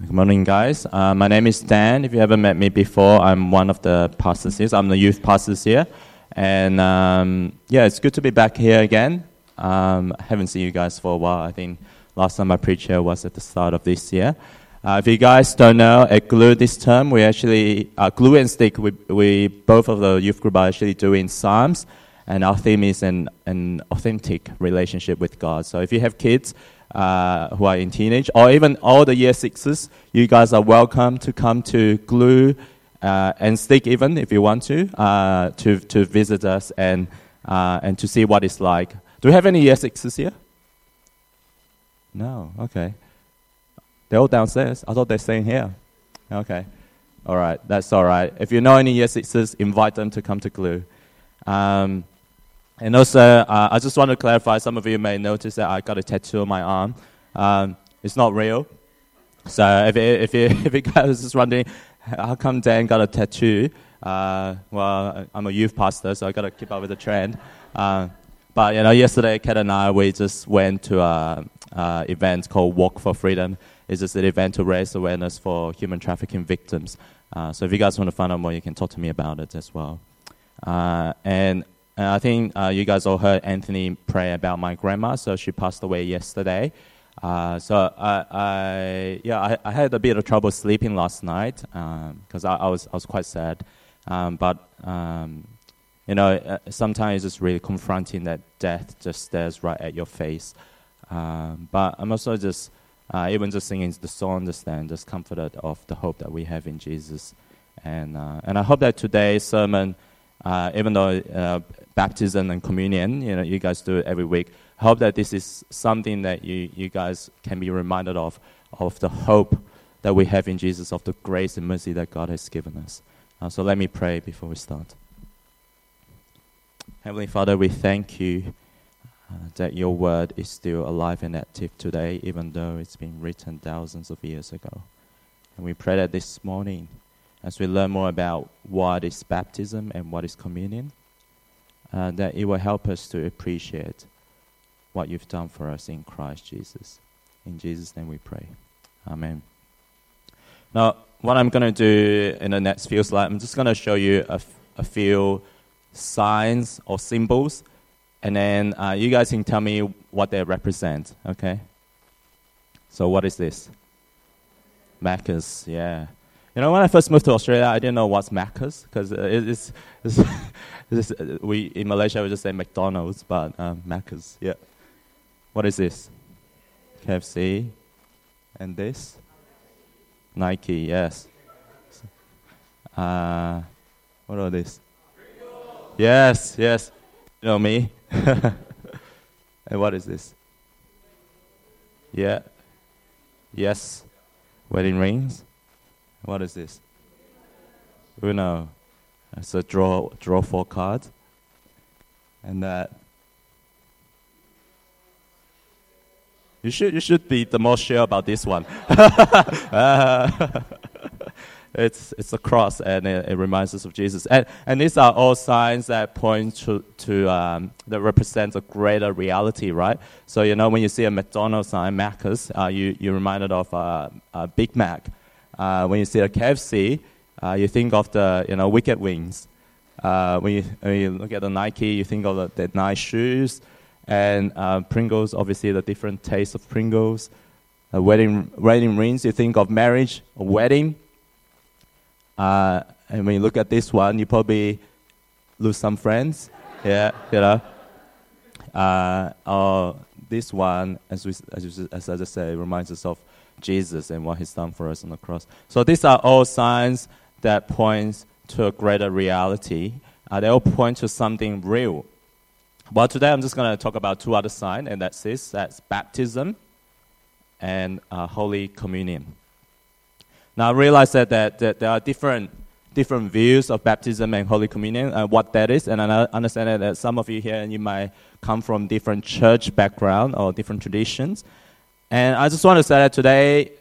Good morning, guys. Uh, my name is Dan. If you haven't met me before, I'm one of the pastors here. I'm the youth pastors here. And um, yeah, it's good to be back here again. Um, I haven't seen you guys for a while. I think last time I preached here was at the start of this year. Uh, if you guys don't know, at Glue this term, we actually, uh, Glue and Stick, we, we, both of the youth group are actually doing Psalms. And our theme is an, an authentic relationship with God. So if you have kids, uh, who are in teenage, or even all the year sixes, you guys are welcome to come to Glue uh, and Stick even if you want to, uh, to, to visit us and, uh, and to see what it's like. Do we have any year sixes here? No, okay. They're all downstairs. I thought they're staying here. Okay. All right, that's all right. If you know any year sixes, invite them to come to Glue. Um, and also, uh, I just want to clarify some of you may notice that I got a tattoo on my arm. Um, it's not real. So if, if, you, if you guys just wondering, how come Dan got a tattoo? Uh, well, I'm a youth pastor, so I got to keep up with the trend. Uh, but you know, yesterday, Kat and I we just went to an event called Walk for Freedom. It's just an event to raise awareness for human trafficking victims. Uh, so if you guys want to find out more, you can talk to me about it as well. Uh, and and I think uh, you guys all heard Anthony pray about my grandma. So she passed away yesterday. Uh, so I, I, yeah, I, I, had a bit of trouble sleeping last night because um, I, I, was I was quite sad. Um, but um, you know, uh, sometimes it's just really confronting that death just stares right at your face. Um, but I'm also just uh, even just singing the song, understand, just comforted of the hope that we have in Jesus. And uh, and I hope that today's sermon. Uh, even though uh, baptism and communion, you know, you guys do it every week. I hope that this is something that you, you guys can be reminded of, of the hope that we have in Jesus, of the grace and mercy that God has given us. Uh, so let me pray before we start. Heavenly Father, we thank you uh, that your word is still alive and active today, even though it's been written thousands of years ago. And we pray that this morning, as we learn more about what is baptism and what is communion, uh, that it will help us to appreciate what you've done for us in Christ Jesus. In Jesus' name we pray. Amen. Now, what I'm going to do in the next few slides, I'm just going to show you a, f- a few signs or symbols, and then uh, you guys can tell me what they represent, okay? So, what is this? Macca's, yeah. You know, when I first moved to Australia, I didn't know what's Macca's because uh, it's, it's, it's, uh, we in Malaysia we just say McDonald's, but um, Macca's. Yeah. What is this? KFC, and this Nike. Yes. Uh, what are these? Yes, yes. You know me. and what is this? Yeah. Yes. Wedding rings. What is this? Uno. It's a draw draw four cards. And that you should you should be the most sure about this one. it's it's a cross and it, it, reminds us of Jesus. And and these are all signs that point to to um, that represent a greater reality, right? So you know when you see a McDonald's sign, Macca's, uh, you you're reminded of uh, a Big Mac. Uh, when you see a KFC, uh, you think of the you know wicked wings. Uh, when, you, when you look at the Nike, you think of the, the nice shoes, and uh, Pringles. Obviously, the different tastes of Pringles. Uh, wedding wedding rings, you think of marriage, a wedding. Uh, and when you look at this one, you probably lose some friends. yeah, you know. Uh, this one, as, we, as, as I just said, reminds us of Jesus and what He's done for us on the cross. So these are all signs that point to a greater reality. Uh, they all point to something real. Well, today I'm just going to talk about two other signs, and that's this: that's baptism and uh, Holy Communion. Now, I realize that, that, that, there are different different views of baptism and Holy Communion, and what that is, and I understand that some of you here and you might come from different church background or different traditions. And I just want to say that today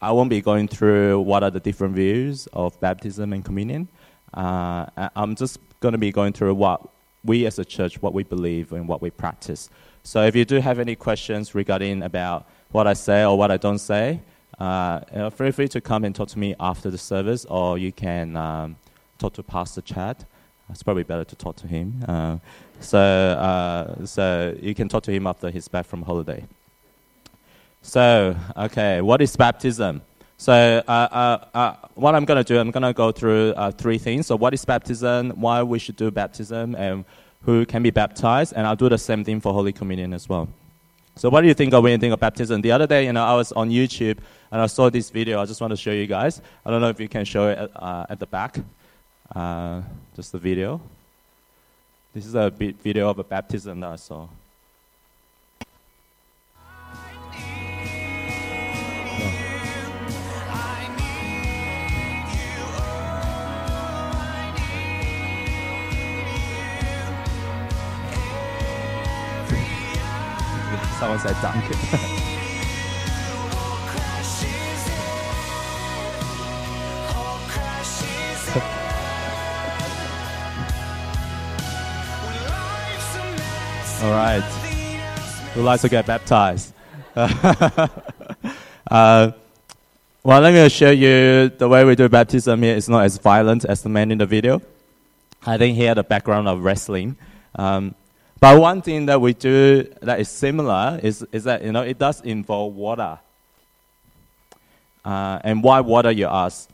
I won't be going through what are the different views of baptism and communion. Uh, I'm just going to be going through what we as a church, what we believe and what we practice. So if you do have any questions regarding about what I say or what I don't say, uh, uh, feel free to come and talk to me after the service, or you can um, talk to Pastor Chad. It's probably better to talk to him. Uh, so, uh, so you can talk to him after he's back from holiday. So, okay, what is baptism? So, uh, uh, uh what I'm going to do, I'm going to go through uh, three things. So, what is baptism? Why we should do baptism, and who can be baptized? And I'll do the same thing for Holy Communion as well. So, what do you think of when you think of baptism? The other day, you know, I was on YouTube and I saw this video. I just want to show you guys. I don't know if you can show it at, uh, at the back. just the video. This is a video of a baptism that I saw. Someone said Duncan. All right. Likes to get baptized? uh, well, let me show you the way we do baptism here is not as violent as the man in the video. I think he had a background of wrestling. Um, but one thing that we do that is similar is, is that you know it does involve water. Uh, and why water, you ask?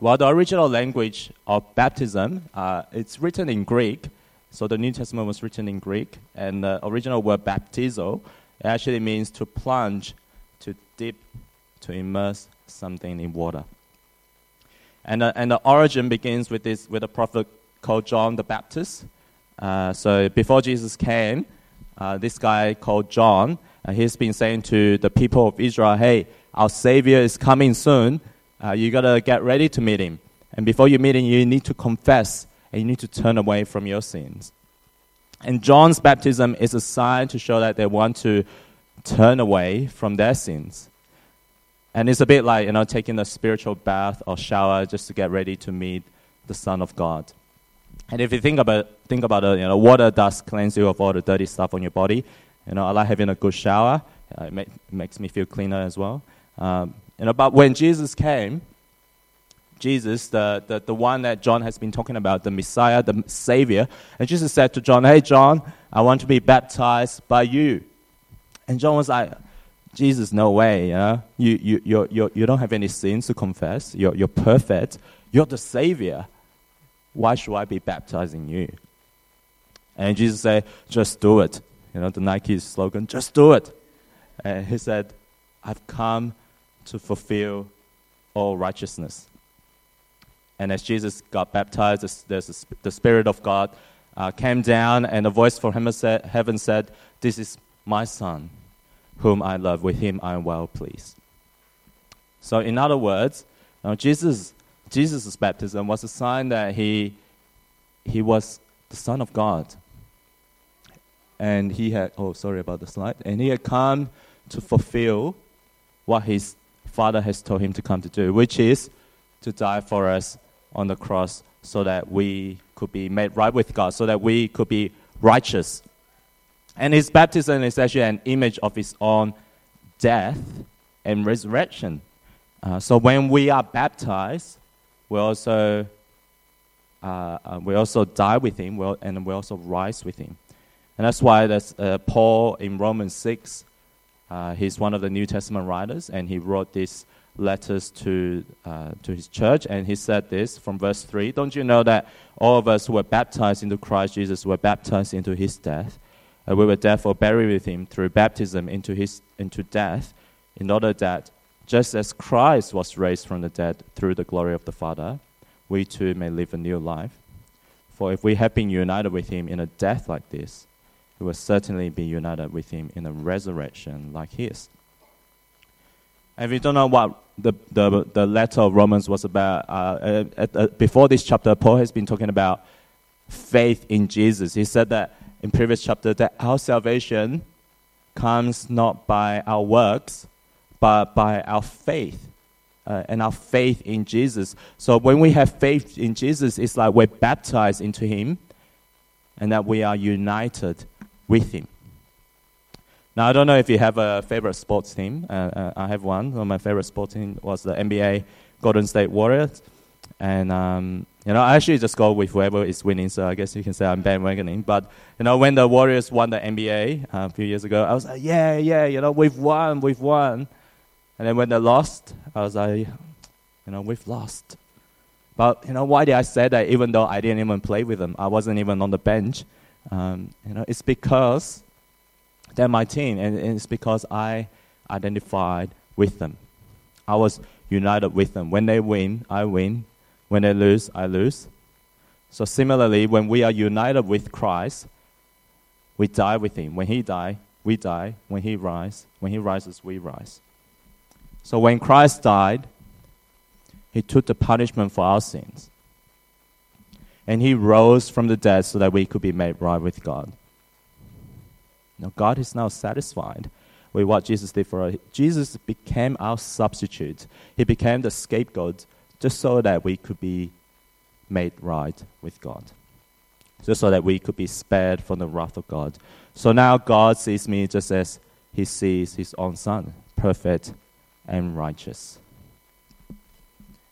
Well, the original language of baptism, uh, it's written in Greek, so the New Testament was written in Greek, and the original word baptizo actually means to plunge, to dip, to immerse something in water. And, uh, and the origin begins with this with a prophet called John the Baptist. Uh, so before Jesus came, uh, this guy called John, uh, he's been saying to the people of Israel, "Hey, our Savior is coming soon. Uh, you gotta get ready to meet him. And before you meet him, you need to confess and you need to turn away from your sins. And John's baptism is a sign to show that they want to turn away from their sins. And it's a bit like, you know, taking a spiritual bath or shower just to get ready to meet the Son of God. And if you think about think about it, you know, water does cleanse you of all the dirty stuff on your body. You know, I like having a good shower. Uh, it, make, makes me feel cleaner as well. Um, you when Jesus came, Jesus, the, the, the one that John has been talking about, the Messiah, the Savior. And Jesus said to John, Hey, John, I want to be baptized by you. And John was like, Jesus, no way. Yeah? You, you, you, you, you don't have any sins to confess. You're, you're perfect. You're the Savior. Why should I be baptizing you? And Jesus said, Just do it. You know, the Nike slogan, just do it. And he said, I've come to fulfill all righteousness. And as Jesus got baptized, there's the Spirit of God uh, came down, and a voice from heaven said, This is my Son, whom I love. With him I am well pleased. So, in other words, Jesus' Jesus' baptism was a sign that he, he was the Son of God. And he had, oh, sorry about the slide. And he had come to fulfill what his Father has told him to come to do, which is to die for us on the cross so that we could be made right with God, so that we could be righteous. And his baptism is actually an image of his own death and resurrection. Uh, so when we are baptized, we also uh, uh, we also die with him, and we also rise with him. And that's why that's, uh, Paul in Romans 6, uh, he's one of the New Testament writers, and he wrote this letters to, uh, to his church, and he said this from verse 3 Don't you know that all of us who were baptized into Christ Jesus were baptized into his death? We were therefore buried with him through baptism into, his, into death, in order that just as Christ was raised from the dead through the glory of the Father, we too may live a new life. For if we have been united with him in a death like this, we will certainly be united with him in a resurrection like his. If you don't know what the, the, the letter of Romans was about, uh, at, at, before this chapter, Paul has been talking about faith in Jesus. He said that in previous chapter that our salvation comes not by our works, but by our faith. Uh, and our faith in Jesus. So when we have faith in Jesus, it's like we're baptized into Him and that we are united with Him. Now, I don't know if you have a favorite sports team. Uh, uh, I have one. Well, my favorite sports team was the NBA Golden State Warriors. And, um, you know, I actually just go with whoever is winning, so I guess you can say I'm bandwagoning. But, you know, when the Warriors won the NBA uh, a few years ago, I was like, yeah, yeah, you know, we've won, we've won. And then when they lost, I was like, you know, we've lost. But, you know, why did I say that even though I didn't even play with them? I wasn't even on the bench. Um, you know, it's because they're my team, and it's because I identified with them. I was united with them. When they win, I win. When they lose, I lose. So similarly, when we are united with Christ, we die with him. When he died, we die. When he rises, when he rises, we rise. So when Christ died, he took the punishment for our sins. And he rose from the dead so that we could be made right with God. Now, God is now satisfied with what Jesus did for us. Jesus became our substitute, He became the scapegoat just so that we could be made right with God, just so that we could be spared from the wrath of God. So now God sees me just as He sees His own Son, perfect and righteous.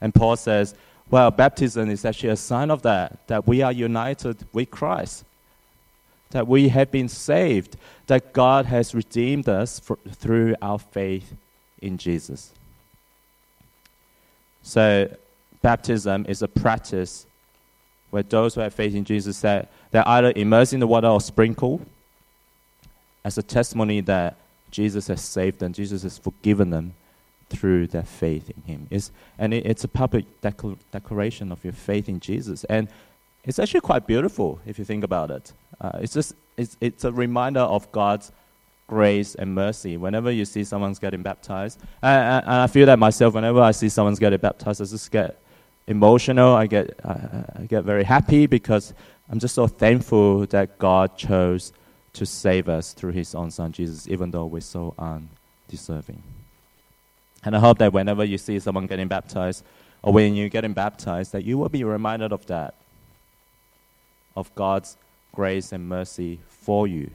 And Paul says, well, baptism is actually a sign of that, that we are united with Christ that we have been saved, that God has redeemed us for, through our faith in Jesus. So, baptism is a practice where those who have faith in Jesus that they're either immersed in the water or sprinkled as a testimony that Jesus has saved them, Jesus has forgiven them through their faith in Him. It's, and it, it's a public declaration of your faith in Jesus. And it's actually quite beautiful if you think about it. Uh, it's just it's, it's a reminder of God's grace and mercy. Whenever you see someone's getting baptized, and, and I feel that myself. Whenever I see someone's getting baptized, I just get emotional. I get I get very happy because I'm just so thankful that God chose to save us through His own Son Jesus, even though we're so undeserving. And I hope that whenever you see someone getting baptized, or when you're getting baptized, that you will be reminded of that, of God's grace and mercy for you.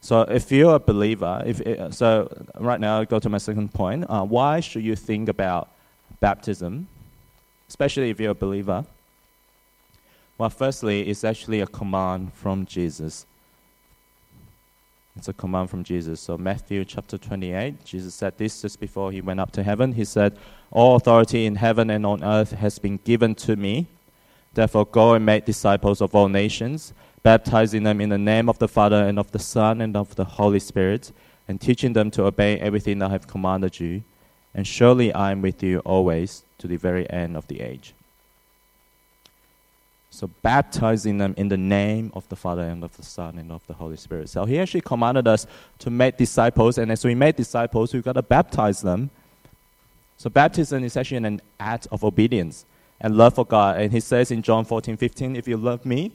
So, if you're a believer, if it, so, right now, I go to my second point. Uh, why should you think about baptism, especially if you're a believer? Well, firstly, it's actually a command from Jesus. It's a command from Jesus. So, Matthew chapter 28, Jesus said this just before he went up to heaven. He said, All authority in heaven and on earth has been given to me. Therefore, go and make disciples of all nations, baptizing them in the name of the Father and of the Son and of the Holy Spirit, and teaching them to obey everything that I have commanded you. And surely I am with you always to the very end of the age. So, baptizing them in the name of the Father and of the Son and of the Holy Spirit. So, he actually commanded us to make disciples, and as we make disciples, we've got to baptize them. So, baptism is actually an act of obedience and love for God. And he says in John 14, 15, if you love me,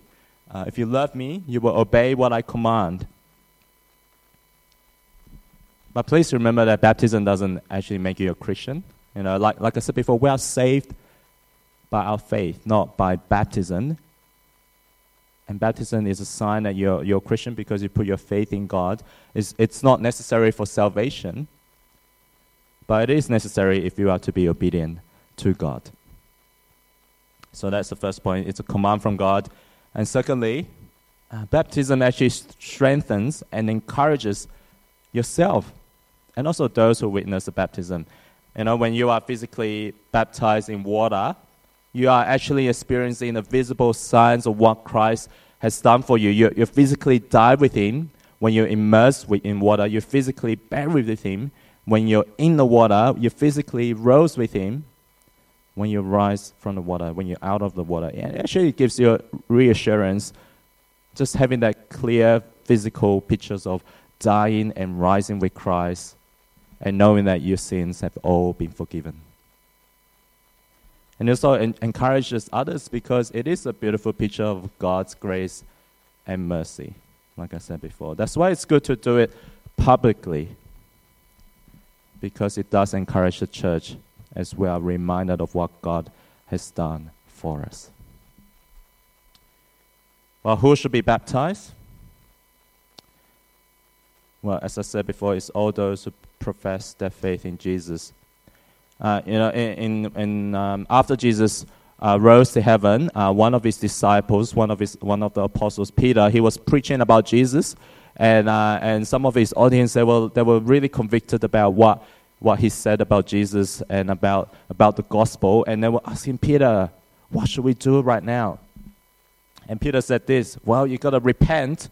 uh, if you love me, you will obey what I command. But please remember that baptism doesn't actually make you a Christian. You know, like, like I said before, we are saved by our faith, not by baptism. And baptism is a sign that you're, you're a Christian because you put your faith in God. It's, it's not necessary for salvation, but it is necessary if you are to be obedient to God. So that's the first point. It's a command from God. And secondly, uh, baptism actually strengthens and encourages yourself and also those who witness the baptism. You know, when you are physically baptized in water, you are actually experiencing the visible signs of what Christ has done for you. You, you physically die with Him when you're immersed in water. You physically buried with Him. When you're in the water, you physically rose with Him when you rise from the water, when you're out of the water. And actually, it gives you reassurance just having that clear physical pictures of dying and rising with Christ and knowing that your sins have all been forgiven. And also en- encourages others because it is a beautiful picture of God's grace and mercy, like I said before. That's why it's good to do it publicly because it does encourage the church as we are reminded of what God has done for us. Well, who should be baptized? well, as I said before, it's all those who profess their faith in Jesus. Uh, you know, in, in, um, after Jesus uh, rose to heaven, uh, one of his disciples, one of his, one of the apostles, Peter, he was preaching about Jesus, and uh, and some of his audience they were they were really convicted about what what he said about Jesus and about about the gospel, and they were asking Peter, "What should we do right now?" And Peter said this, "Well, you've got to repent."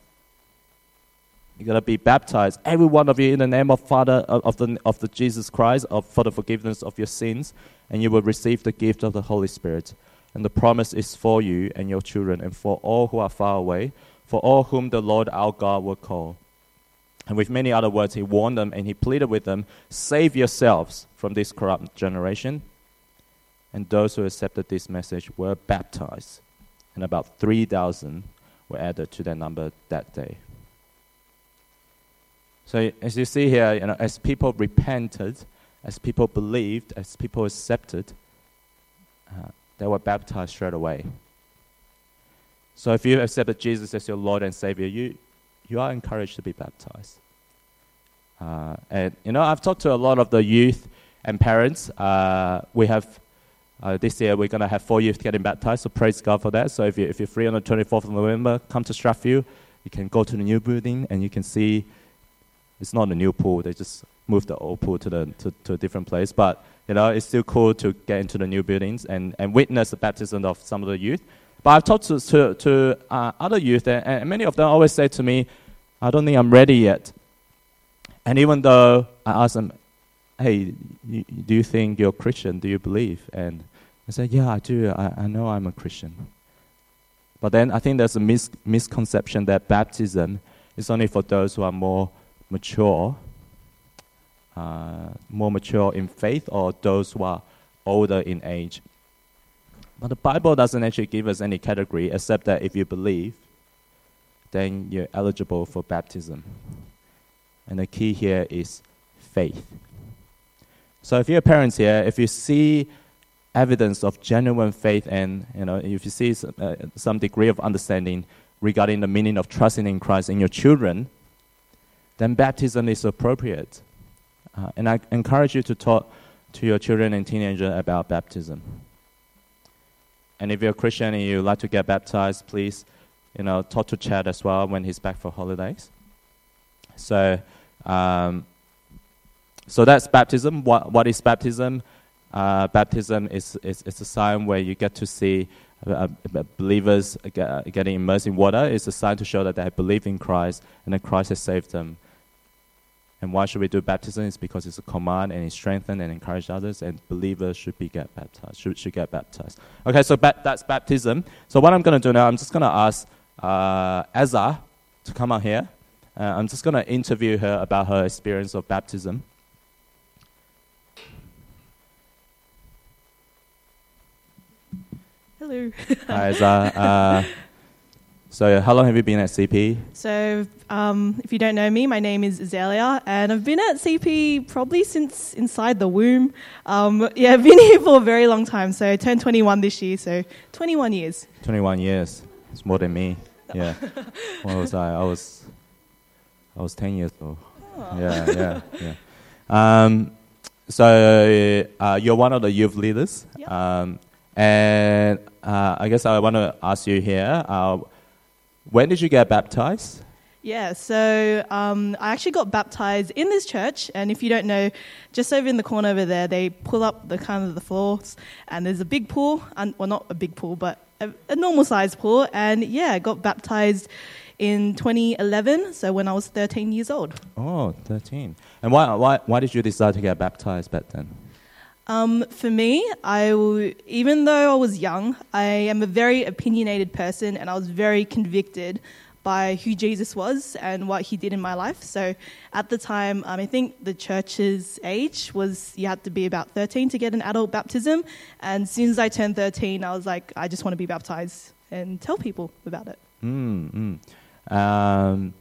You're going to be baptized, every one of you, in the name of Father of the, of the Jesus Christ, of, for the forgiveness of your sins, and you will receive the gift of the Holy Spirit. And the promise is for you and your children, and for all who are far away, for all whom the Lord our God will call. And with many other words, he warned them and he pleaded with them save yourselves from this corrupt generation. And those who accepted this message were baptized, and about 3,000 were added to their number that day. So as you see here, you know, as people repented, as people believed, as people accepted, uh, they were baptized straight away. So if you accepted Jesus as your Lord and Savior, you, you are encouraged to be baptized. Uh, and you know, I've talked to a lot of the youth and parents. Uh, we have uh, this year we're going to have four youth getting baptized, so praise God for that. So if, you, if you're free on the 24th of November, come to Strathfield. You can go to the new building and you can see it's not a new pool. They just moved the old pool to, the, to, to a different place. But, you know, it's still cool to get into the new buildings and, and witness the baptism of some of the youth. But I've talked to, to, to uh, other youth, and, and many of them always say to me, I don't think I'm ready yet. And even though I ask them, hey, you, do you think you're a Christian? Do you believe? And I say, yeah, I do. I, I know I'm a Christian. But then I think there's a mis- misconception that baptism is only for those who are more mature, uh, more mature in faith, or those who are older in age. But the Bible doesn't actually give us any category except that if you believe, then you're eligible for baptism. And the key here is faith. So if you're parents here, if you see evidence of genuine faith and you know if you see some, uh, some degree of understanding regarding the meaning of trusting in Christ in your children, then baptism is appropriate. Uh, and I encourage you to talk to your children and teenagers about baptism. And if you're a Christian and you'd like to get baptized, please, you know, talk to Chad as well when he's back for holidays. So, um, so that's baptism. What, what is baptism? Uh, baptism is, is, is a sign where you get to see uh, uh believers get, getting immersed in water. It's a sign to show that they believe in Christ and that Christ has saved them. And why should we do baptism? It's because it's a command and it strengthens and encourages others, and believers should be get baptized. Should, should get baptized. Okay, so ba- that's baptism. So what I'm going to do now, I'm just going to ask uh, Ezra to come out here. Uh, I'm just going to interview her about her experience of baptism. Hello. Hi, Ezra. Uh, so, how long have you been at CP? So, um, if you don't know me, my name is Azalea, and I've been at CP probably since inside the womb. Um, yeah, I've been here for a very long time. So, I turned 21 this year, so 21 years. 21 years. It's more than me. Yeah. what was I? I was, I was 10 years old. Oh. Yeah, yeah, yeah. Um, so, uh, you're one of the youth leaders. Yep. Um, and uh, I guess I want to ask you here. Uh, when did you get baptized? Yeah, so um, I actually got baptized in this church, and if you don't know, just over in the corner over there, they pull up the kind of the floors, and there's a big pool, and well, not a big pool, but a, a normal sized pool, and yeah, I got baptized in 2011, so when I was 13 years old. Oh, 13. And why, why, why did you decide to get baptized back then? Um, for me, I even though I was young, I am a very opinionated person, and I was very convicted by who Jesus was and what he did in my life. So at the time, um, I think the church's age was you had to be about 13 to get an adult baptism. And as soon as I turned 13, I was like, I just want to be baptized and tell people about it. Mm, mm. Um,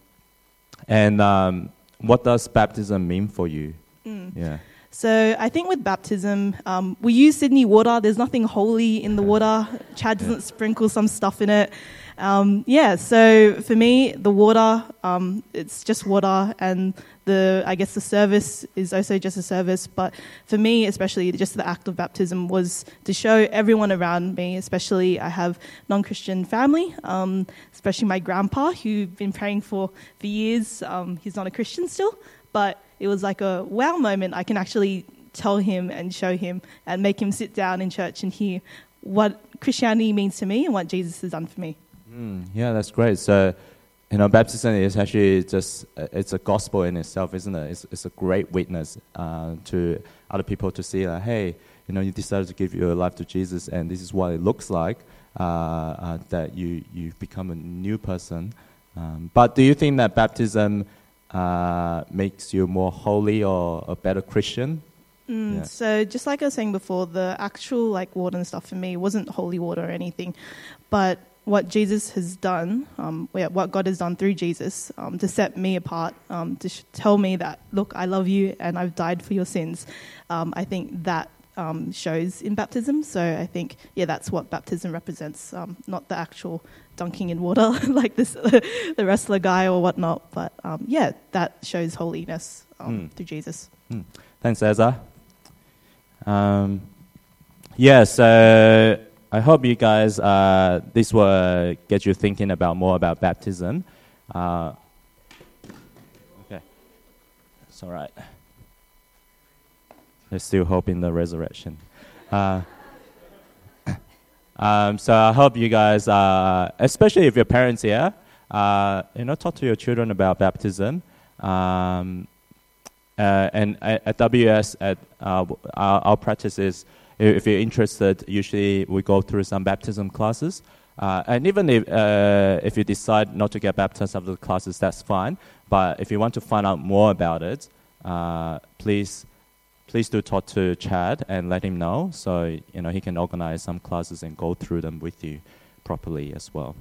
and um, what does baptism mean for you? Mm. Yeah. So I think with baptism, um, we use Sydney water. There's nothing holy in the water. Chad doesn't sprinkle some stuff in it. Um, yeah, so for me, the water, um, it's just water, and the I guess the service is also just a service. But for me, especially, just the act of baptism was to show everyone around me, especially I have non-Christian family, um, especially my grandpa, who've been praying for for years. Um, he's not a Christian still, but it was like a wow moment. I can actually tell him and show him and make him sit down in church and hear what Christianity means to me and what Jesus has done for me. Mm, yeah, that's great. So, you know, baptism is actually just it's a gospel in itself, isn't it? It's, it's a great witness uh, to other people to see, like, hey, you know, you decided to give your life to Jesus, and this is what it looks like. Uh, uh, that you you become a new person. Um, but do you think that baptism uh, makes you more holy or a better Christian? Mm, Yeah. So just like I was saying before, the actual like water and stuff for me wasn't holy water or anything, but what Jesus has done, um, yeah, what God has done through Jesus um, to set me apart, um, to sh- tell me that look, I love you and I've died for your sins. Um, I think that um, shows in baptism. So I think yeah, that's what baptism represents, um, not the actual dunking in water like this the wrestler guy or whatnot, but um, yeah, that shows holiness um, Mm. through Jesus. Thanks, Ezra. Um, yeah, so I hope you guys, uh, this will get you thinking about more about baptism. Uh, okay, it's all right. There's still hope in the resurrection. Uh, um, so I hope you guys, uh, especially if your parents here, uh, you know, talk to your children about baptism. Um, uh, and at, at WS, at uh, our, our practice is, if you're interested, usually we go through some baptism classes. Uh, and even if, uh, if you decide not to get baptized after the classes, that's fine. But if you want to find out more about it, please, please do talk to Chad and let him know, so you know he can organize some classes and go through them with you properly as well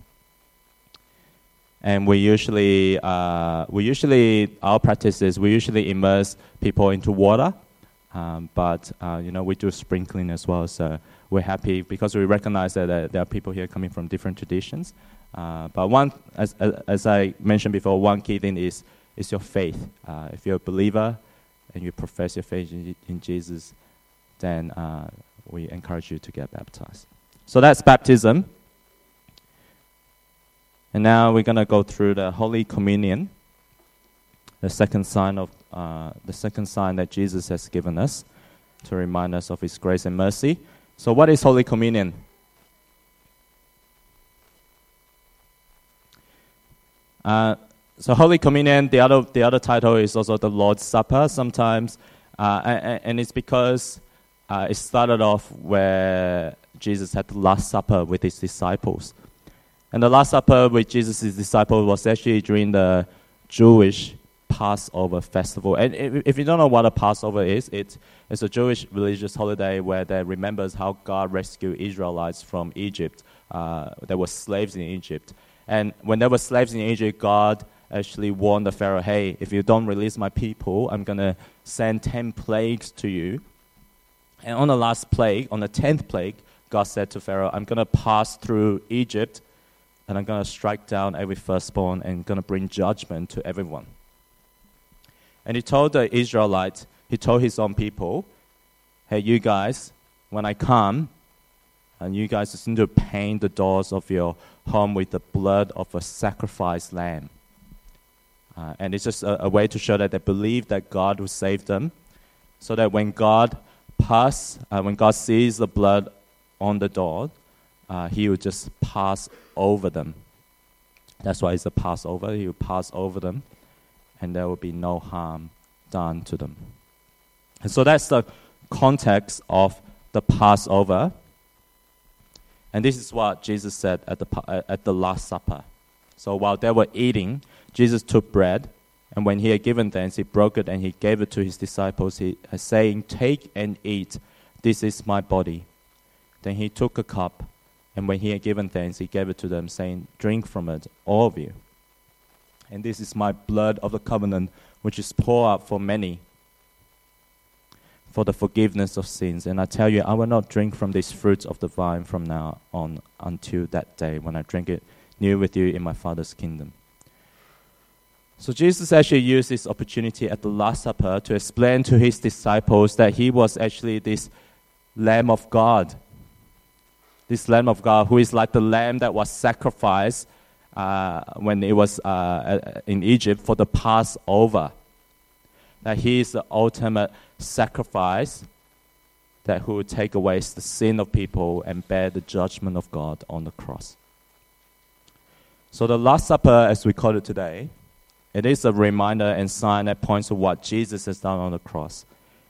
and we usually uh, we usually our practice is we usually immerse people into water, um, but uh, you know we do sprinkling as well. So we're happy because we recognize that uh, there are people here coming from different traditions. Uh, but one, as, as I mentioned before, one key thing is is your faith. Uh, if you're a believer and you profess your faith in, in Jesus, then uh, we encourage you to get baptized. So that's baptism. And now we're going to go through the Holy Communion, the second sign of uh, the second sign that Jesus has given us to remind us of His grace and mercy. So, what is Holy Communion? Uh, so, Holy Communion. The other the other title is also the Lord's Supper. Sometimes, uh, and, and it's because uh, it started off where Jesus had the Last Supper with His disciples. And the Last Supper with Jesus' disciples was actually during the Jewish Passover festival. And if, if you don't know what a Passover is, it's, it's a Jewish religious holiday where they remembers how God rescued Israelites from Egypt. Uh, they were slaves in Egypt. And when they were slaves in Egypt, God actually warned the Pharaoh, hey, if you don't release my people, I'm going to send 10 plagues to you. And on the last plague, on the 10th plague, God said to Pharaoh, I'm going to pass through Egypt and I'm going to strike down every firstborn and going to bring judgment to everyone. And he told the Israelites, he told his own people, hey, you guys, when I come, and you guys just need to paint the doors of your home with the blood of a sacrificed lamb. Uh, and it's just a, a way to show that they believe that God will save them, so that when God pass, uh, when God sees the blood on the door, uh, he will just pass over them. That's why it's a Passover. He will pass over them, and there will be no harm done to them. And so that's the context of the Passover. And this is what Jesus said at the, at the Last Supper. So while they were eating, Jesus took bread, and when he had given thanks, he broke it and he gave it to his disciples, uh, saying, Take and eat, this is my body. Then he took a cup, and when he had given thanks, he gave it to them, saying, Drink from it, all of you. And this is my blood of the covenant, which is poured out for many for the forgiveness of sins. And I tell you, I will not drink from this fruit of the vine from now on until that day when I drink it new with you in my Father's kingdom. So Jesus actually used this opportunity at the Last Supper to explain to his disciples that he was actually this Lamb of God. This Lamb of God, who is like the lamb that was sacrificed uh, when it was uh, in Egypt for the Passover. That he is the ultimate sacrifice that who would take away the sin of people and bear the judgment of God on the cross. So the Last Supper, as we call it today, it is a reminder and sign that points to what Jesus has done on the cross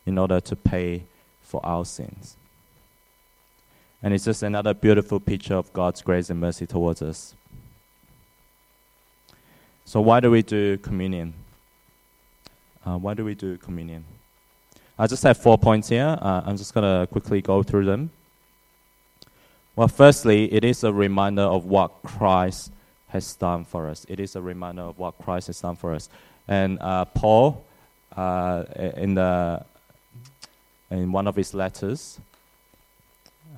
in order to pay for our sins. And it's just another beautiful picture of God's grace and mercy towards us. So, why do we do communion? Uh, why do we do communion? I just have four points here. Uh, I'm just going to quickly go through them. Well, firstly, it is a reminder of what Christ has done for us. It is a reminder of what Christ has done for us. And uh, Paul, uh, in the in one of his letters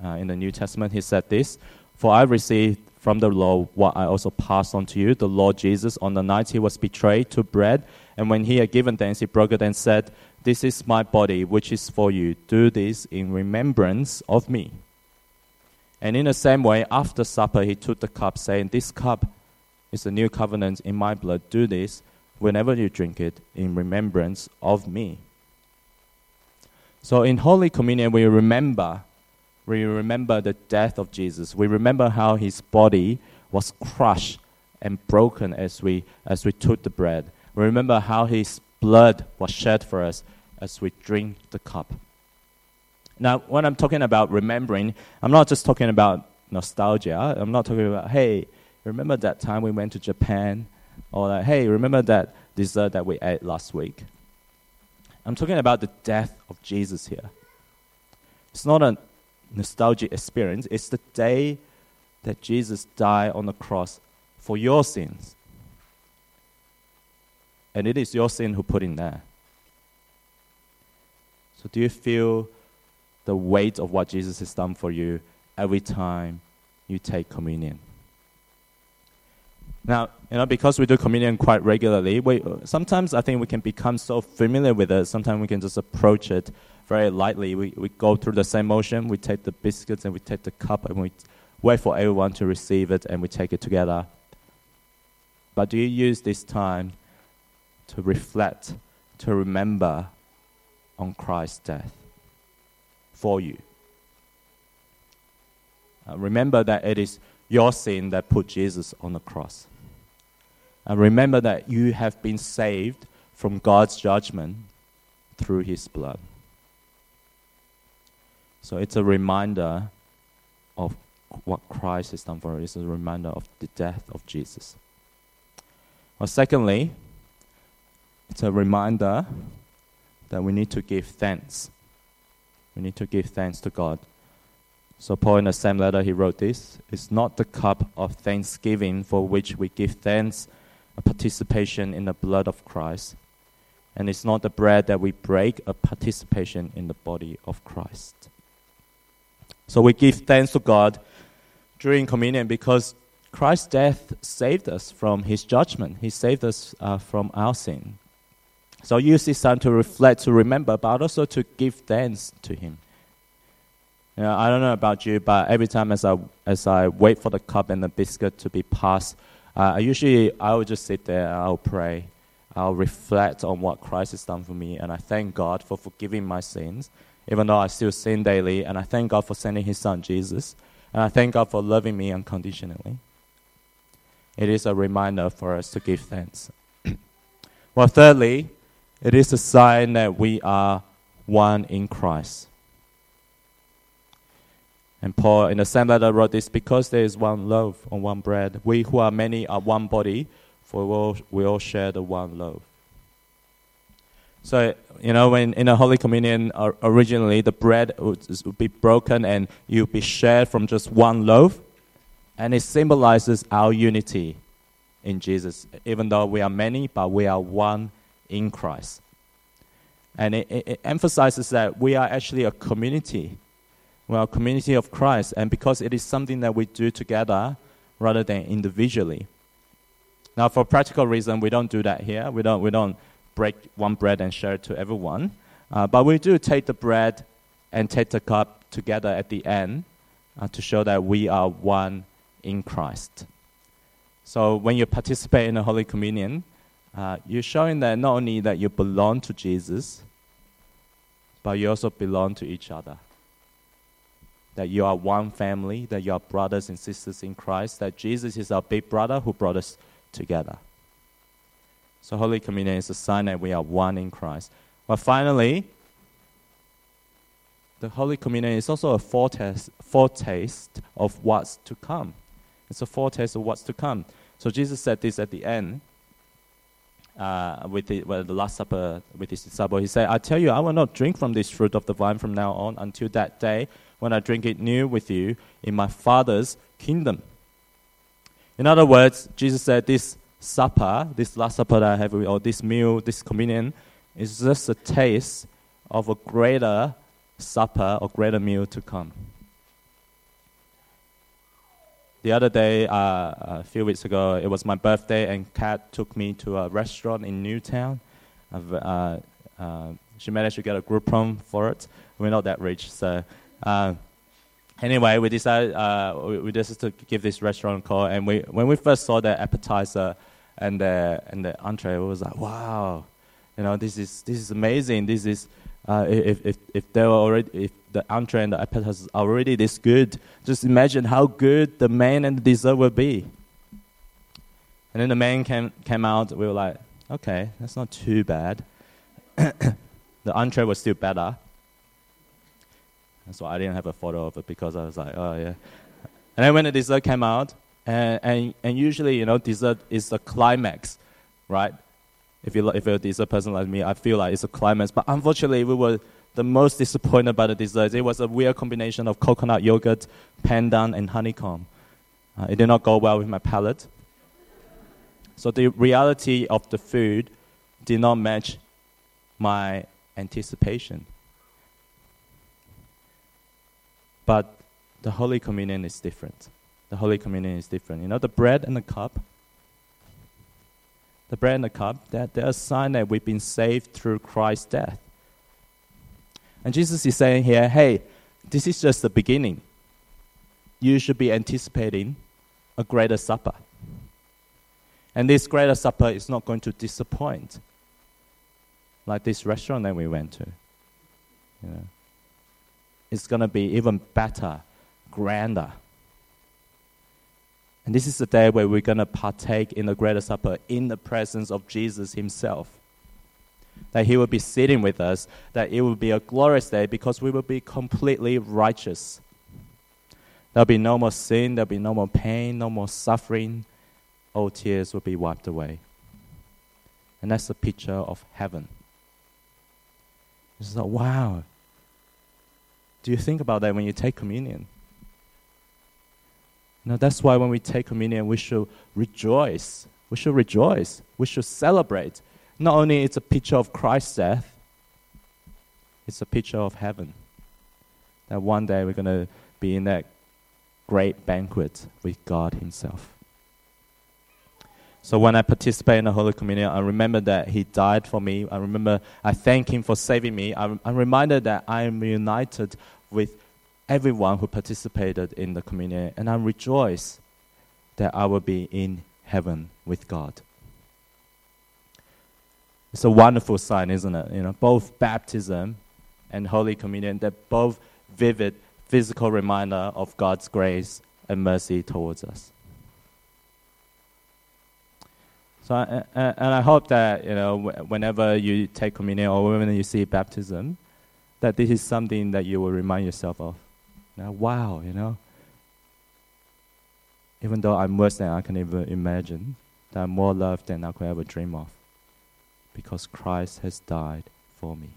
uh, in the New Testament, he said this: "For I received from the Lord what I also passed on to you. The Lord Jesus, on the night he was betrayed, took bread, and when he had given thanks, he broke it and said." This is my body, which is for you. Do this in remembrance of me. And in the same way, after supper, he took the cup, saying, This cup is a new covenant in my blood. Do this whenever you drink it in remembrance of me. So in Holy Communion, we remember, we remember the death of Jesus. We remember how his body was crushed and broken as we, as we took the bread. We remember how his blood was shed for us as we drink the cup. Now, when I'm talking about remembering, I'm not just talking about nostalgia. I'm not talking about, hey, remember that time we went to Japan? Or like, hey, remember that dessert that we ate last week? I'm talking about the death of Jesus here. It's not a nostalgic experience, it's the day that Jesus died on the cross for your sins. And it is your sin who put in there. So, do you feel the weight of what Jesus has done for you every time you take communion? Now, you know, because we do communion quite regularly, we, sometimes I think we can become so familiar with it, sometimes we can just approach it very lightly. We, we go through the same motion, we take the biscuits and we take the cup and we wait for everyone to receive it and we take it together. But do you use this time to reflect, to remember on Christ's death for you. Uh, remember that it is your sin that put Jesus on the cross. And remember that you have been saved from God's judgment through his blood. So it's a reminder of what Christ has done for us. It's a reminder of the death of Jesus. Well, secondly, it's a reminder that we need to give thanks. We need to give thanks to God. So, Paul, in the same letter, he wrote this It's not the cup of thanksgiving for which we give thanks, a participation in the blood of Christ. And it's not the bread that we break, a participation in the body of Christ. So, we give thanks to God during communion because Christ's death saved us from his judgment, he saved us uh, from our sin. So use this time to reflect, to remember, but also to give thanks to Him. You know, I don't know about you, but every time as I as I wait for the cup and the biscuit to be passed, Uh, I usually I will just sit there, I'll pray, I'll reflect on what Christ has done for me, and I thank God for forgiving my sins, even though I still sin daily, and I thank God for sending His Son Jesus, and I thank God for loving me unconditionally. It is a reminder for us to give thanks. well, thirdly, it is a sign that we are one in Christ. And Paul, in the same letter, wrote this because there is one loaf and one bread. We who are many are one body, for we all, we all share the one loaf. So, you know, when in a Holy Communion, uh, originally the bread would, would be broken and you would be shared from just one loaf. And it symbolizes our unity in Jesus. Even though we are many, but we are one in Christ. And it, it, it emphasizes that we are actually a community. We are a community of Christ. And because it is something that we do together, rather than individually. Now, for practical reason, we don't do that here. We don't, we don't break one bread and share it to everyone. Uh, but we do take the bread and take the cup together at the end uh, to show that we are one in Christ. So when you participate in the Holy Communion, uh, you're showing that not only that you belong to Jesus, but you also belong to each other. That you are one family, that you are brothers and sisters in Christ, that Jesus is our big brother who brought us together. So Holy Communion is a sign that we are one in Christ. But finally, the Holy Communion is also a foretaste, foretaste of what's to come. It's a foretaste of what's to come. So Jesus said this at the end uh, with the, the Last Supper with his disciples. He said, I tell you, I will not drink from this fruit of the vine from now on until that day when I drink it new with you in my Father's kingdom. In other words, Jesus said, This supper, this Last Supper that I have, or this meal, this communion, is just a taste of a greater supper or greater meal to come. The other day, uh, a few weeks ago, it was my birthday, and Kat took me to a restaurant in Newtown. Uh, uh, she managed to get a Groupon for it. We're not that rich, so. Uh, anyway, we decided uh, we, we decided to give this restaurant a call, and we when we first saw the appetizer and the and the entree, it was like, wow, you know, this is this is amazing. This is uh, if, if, if they were already, if the entree and the appetizer are already this good, just imagine how good the main and the dessert will be. And then the main came, came out, we were like, okay, that's not too bad. the entree was still better. Why I didn't have a photo of it because I was like, oh yeah. And then when the dessert came out, and, and, and usually, you know, dessert is the climax, right? if you if you're a dessert person like me, I feel like it's a climax. But unfortunately, we were the most disappointed by the dessert. It was a weird combination of coconut yogurt, pandan, and honeycomb. Uh, it did not go well with my palate. So the reality of the food did not match my anticipation. But the Holy Communion is different. The Holy Communion is different. You know, the bread and the cup the bread and the cup, that they're a sign that we've been saved through Christ's death. And Jesus is saying here, hey, this is just the beginning. You should be anticipating a greater supper. And this greater supper is not going to disappoint, like this restaurant that we went to. You know, it's going to be even better, grander. And this is the day where we're going to partake in the greater supper in the presence of Jesus himself. That he will be sitting with us, that it will be a glorious day because we will be completely righteous. There'll be no more sin, there'll be no more pain, no more suffering. All tears will be wiped away. And that's the picture of heaven. It's like, wow. Do you think about that when you take communion? Now that's why when we take communion, we should rejoice. We should rejoice. We should celebrate. Not only it's a picture of Christ's death, it's a picture of heaven. That one day we're going to be in that great banquet with God Himself. So when I participate in the Holy Communion, I remember that He died for me. I remember I thank Him for saving me. I'm, I'm reminded that I am united with everyone who participated in the communion, and I rejoice that I will be in heaven with God. It's a wonderful sign, isn't it? You know, both baptism and Holy Communion, they're both vivid physical reminder of God's grace and mercy towards us. So, and I hope that you know, whenever you take communion or when you see baptism, that this is something that you will remind yourself of. Now, wow, you know. Even though I'm worse than I can even imagine, that I'm more loved than I could ever dream of. Because Christ has died for me.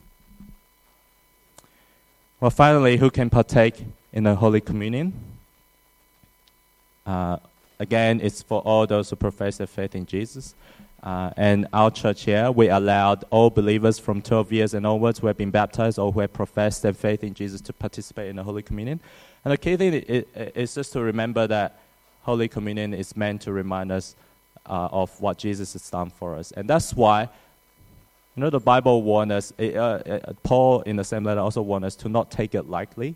Well, finally, who can partake in the Holy Communion? Uh, again, it's for all those who profess their faith in Jesus. Uh, and our church here, we allowed all believers from 12 years and onwards who have been baptized or who have professed their faith in Jesus to participate in the Holy Communion. And the key thing is, just to remember that Holy Communion is meant to remind us uh, of what Jesus has done for us. And that's why, you know, the Bible warns us, uh, uh, Paul in the same letter also warns us to not take it lightly,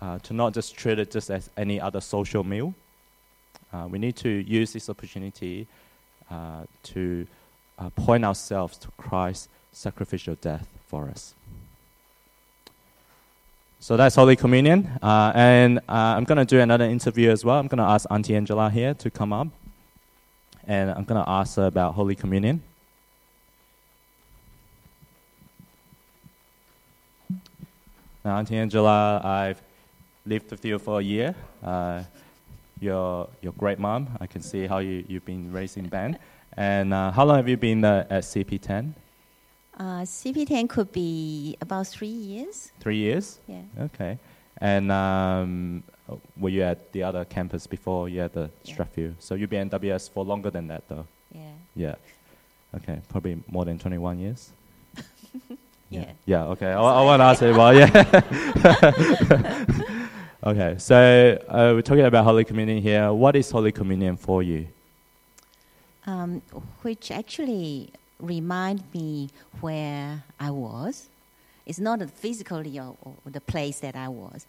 uh, to not just treat it just as any other social meal. Uh, we need to use this opportunity uh, to point ourselves to Christ's sacrificial death for us. So that's Holy Communion. Uh, and uh, I'm going to do another interview as well. I'm going to ask Auntie Angela here to come up. And I'm going to ask her about Holy Communion. Now, Auntie Angela, I've lived with you for a year. You're, you're great mom. I can see how you, you've been raising Ben. And uh, how long have you been uh, at CP10? Uh, CP10 could be about three years. Three years? Yeah. Okay. And um, were you at the other campus before you had the Yeah. Strathfield? So you've been at WS for longer than that, though? Yeah. Yeah. Okay, probably more than 21 years? Yeah. Yeah, okay. I, I won't ask it, well, yeah. okay, so uh, we're talking about Holy Communion here. What is Holy Communion for you? Um, which actually remind me where I was. It's not physically or, or the place that I was,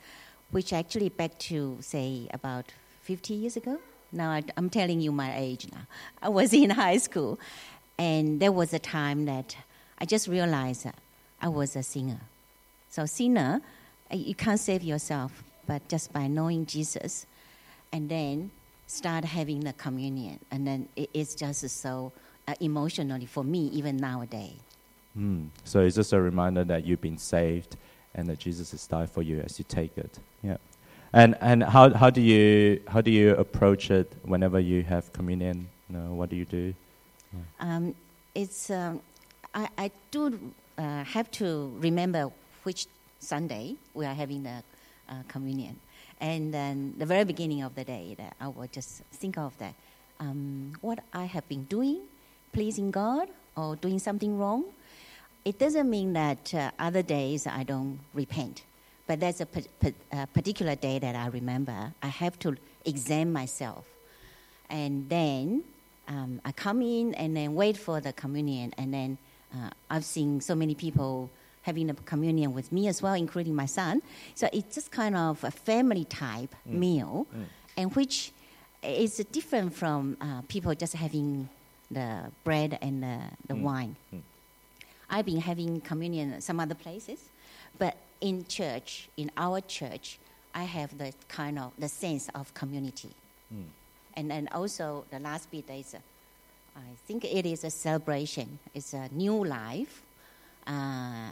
which actually back to say about 50 years ago. Now I, I'm telling you my age now. I was in high school, and there was a time that I just realized I was a sinner. So sinner, uh, you can't save yourself, but just by knowing Jesus, and then start having the communion, and then it, it's just so uh, emotionally for me even nowadays. Hmm. So it's just a reminder that you've been saved and that Jesus has died for you as you take it. Yeah. And and how how do you how do you approach it whenever you have communion? You know, what do you do? Um, it's um, I, I do uh, have to remember which Sunday we are having the uh, communion, and then the very beginning of the day that I will just think of that um, what I have been doing, pleasing God or doing something wrong. It doesn't mean that uh, other days I don't repent, but there's a pa- pa- uh, particular day that I remember. I have to examine myself, and then um, I come in and then wait for the communion, and then uh, I've seen so many people having the communion with me as well, including my son. So it's just kind of a family type meal, and which is different from uh, people just having the bread and the, the wine. I've been having communion some other places, but in church, in our church, I have the kind of the sense of community. And then also the last bit is, uh, I think it is a celebration. It's a new life. Uh,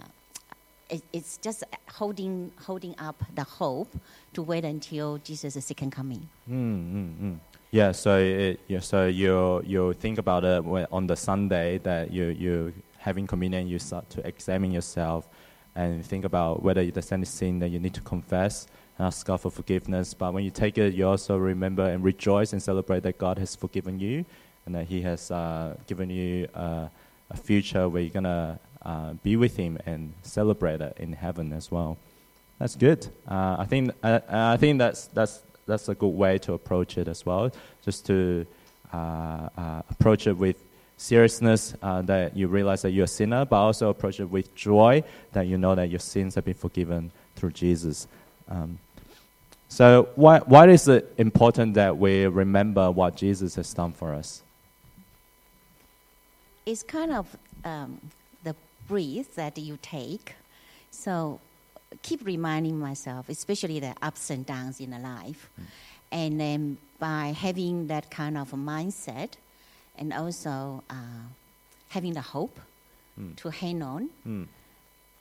it, it's just holding holding up the hope to wait until Jesus' second coming. Mm, mm, mm. Yeah, so it, yeah, so you you think about it on the Sunday that you you having communion, you start to examine yourself and think about whether there's any sin that you need to confess and ask God for forgiveness. But when you take it, you also remember and rejoice and celebrate that God has forgiven you and that He has uh, given you uh, a future where you're gonna uh, be with Him and celebrate it in heaven as well. That's good. Uh, I think uh, I think that's that's that's a good way to approach it as well. Just to uh, uh, approach it with seriousness uh, that you realize that you're a sinner, but also approach it with joy that you know that your sins have been forgiven through Jesus. Um, so why why is it important that we remember what Jesus has done for us? it's kind of um, breath that you take. So keep reminding myself, especially the ups and downs in the life. And then by having that kind of mindset and also uh, having the hope to hang on. Mm.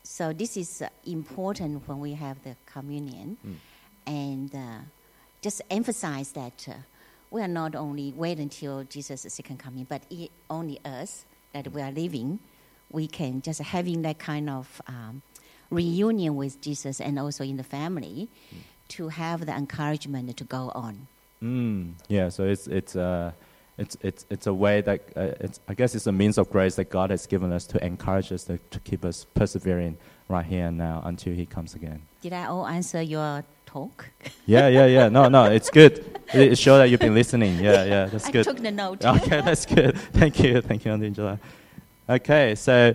So this is uh, important when we have the communion. And uh, just emphasize that uh, we are not only wait until Jesus' second coming, but it, only us that we are living, we can just having that kind of um, reunion with Jesus and also in the family to have the encouragement to go on. Mm, yeah, so it's it's uh, it's, it's, it's a way that, uh, it's, I guess it's a means of grace that God has given us to encourage us, to, to keep us persevering right here and now until He comes again. Did I all answer your talk? Yeah, yeah, yeah. No, no, it's good. It, it shows that you've been listening. Yeah, yeah, that's I good. I took the note. okay, that's good. Thank you, thank you, Angela. Okay, so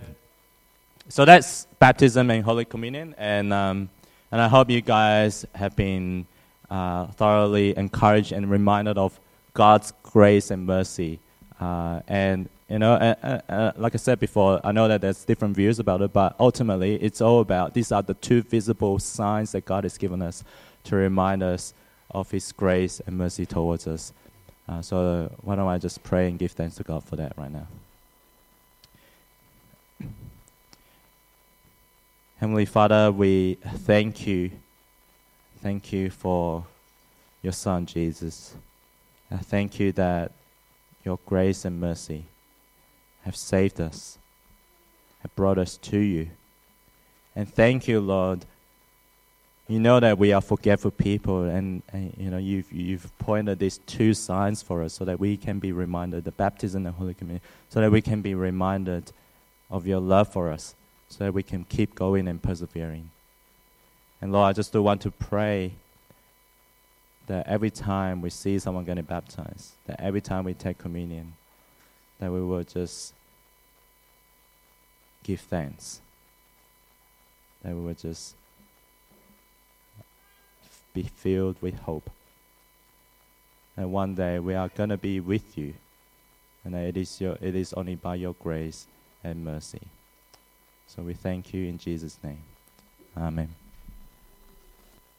so that's baptism and Holy Communion, and um, and I hope you guys have been uh, thoroughly encouraged and reminded of God's grace and mercy. Uh, and you know, uh, uh, uh, like I said before, I know that there's different views about it, but ultimately, it's all about these are the two visible signs that God has given us to remind us of His grace and mercy towards us. Uh, so why don't I just pray and give thanks to God for that right now? Heavenly Father, we thank you. Thank you for your Son, Jesus. I thank you that your grace and mercy have saved us, have brought us to you. And thank you, Lord. You know that we are forgetful people, and, and you know you've, you've pointed these two signs for us so that we can be reminded the baptism and the Holy Communion, so that we can be reminded of your love for us so that we can keep going and persevering. And Lord, I just do want to pray that every time we see someone getting baptized, that every time we take communion, that we will just give thanks. That we will just be filled with hope. And one day we are going to be with you. And it is, your, it is only by your grace and mercy. So we thank you in Jesus' name. Amen.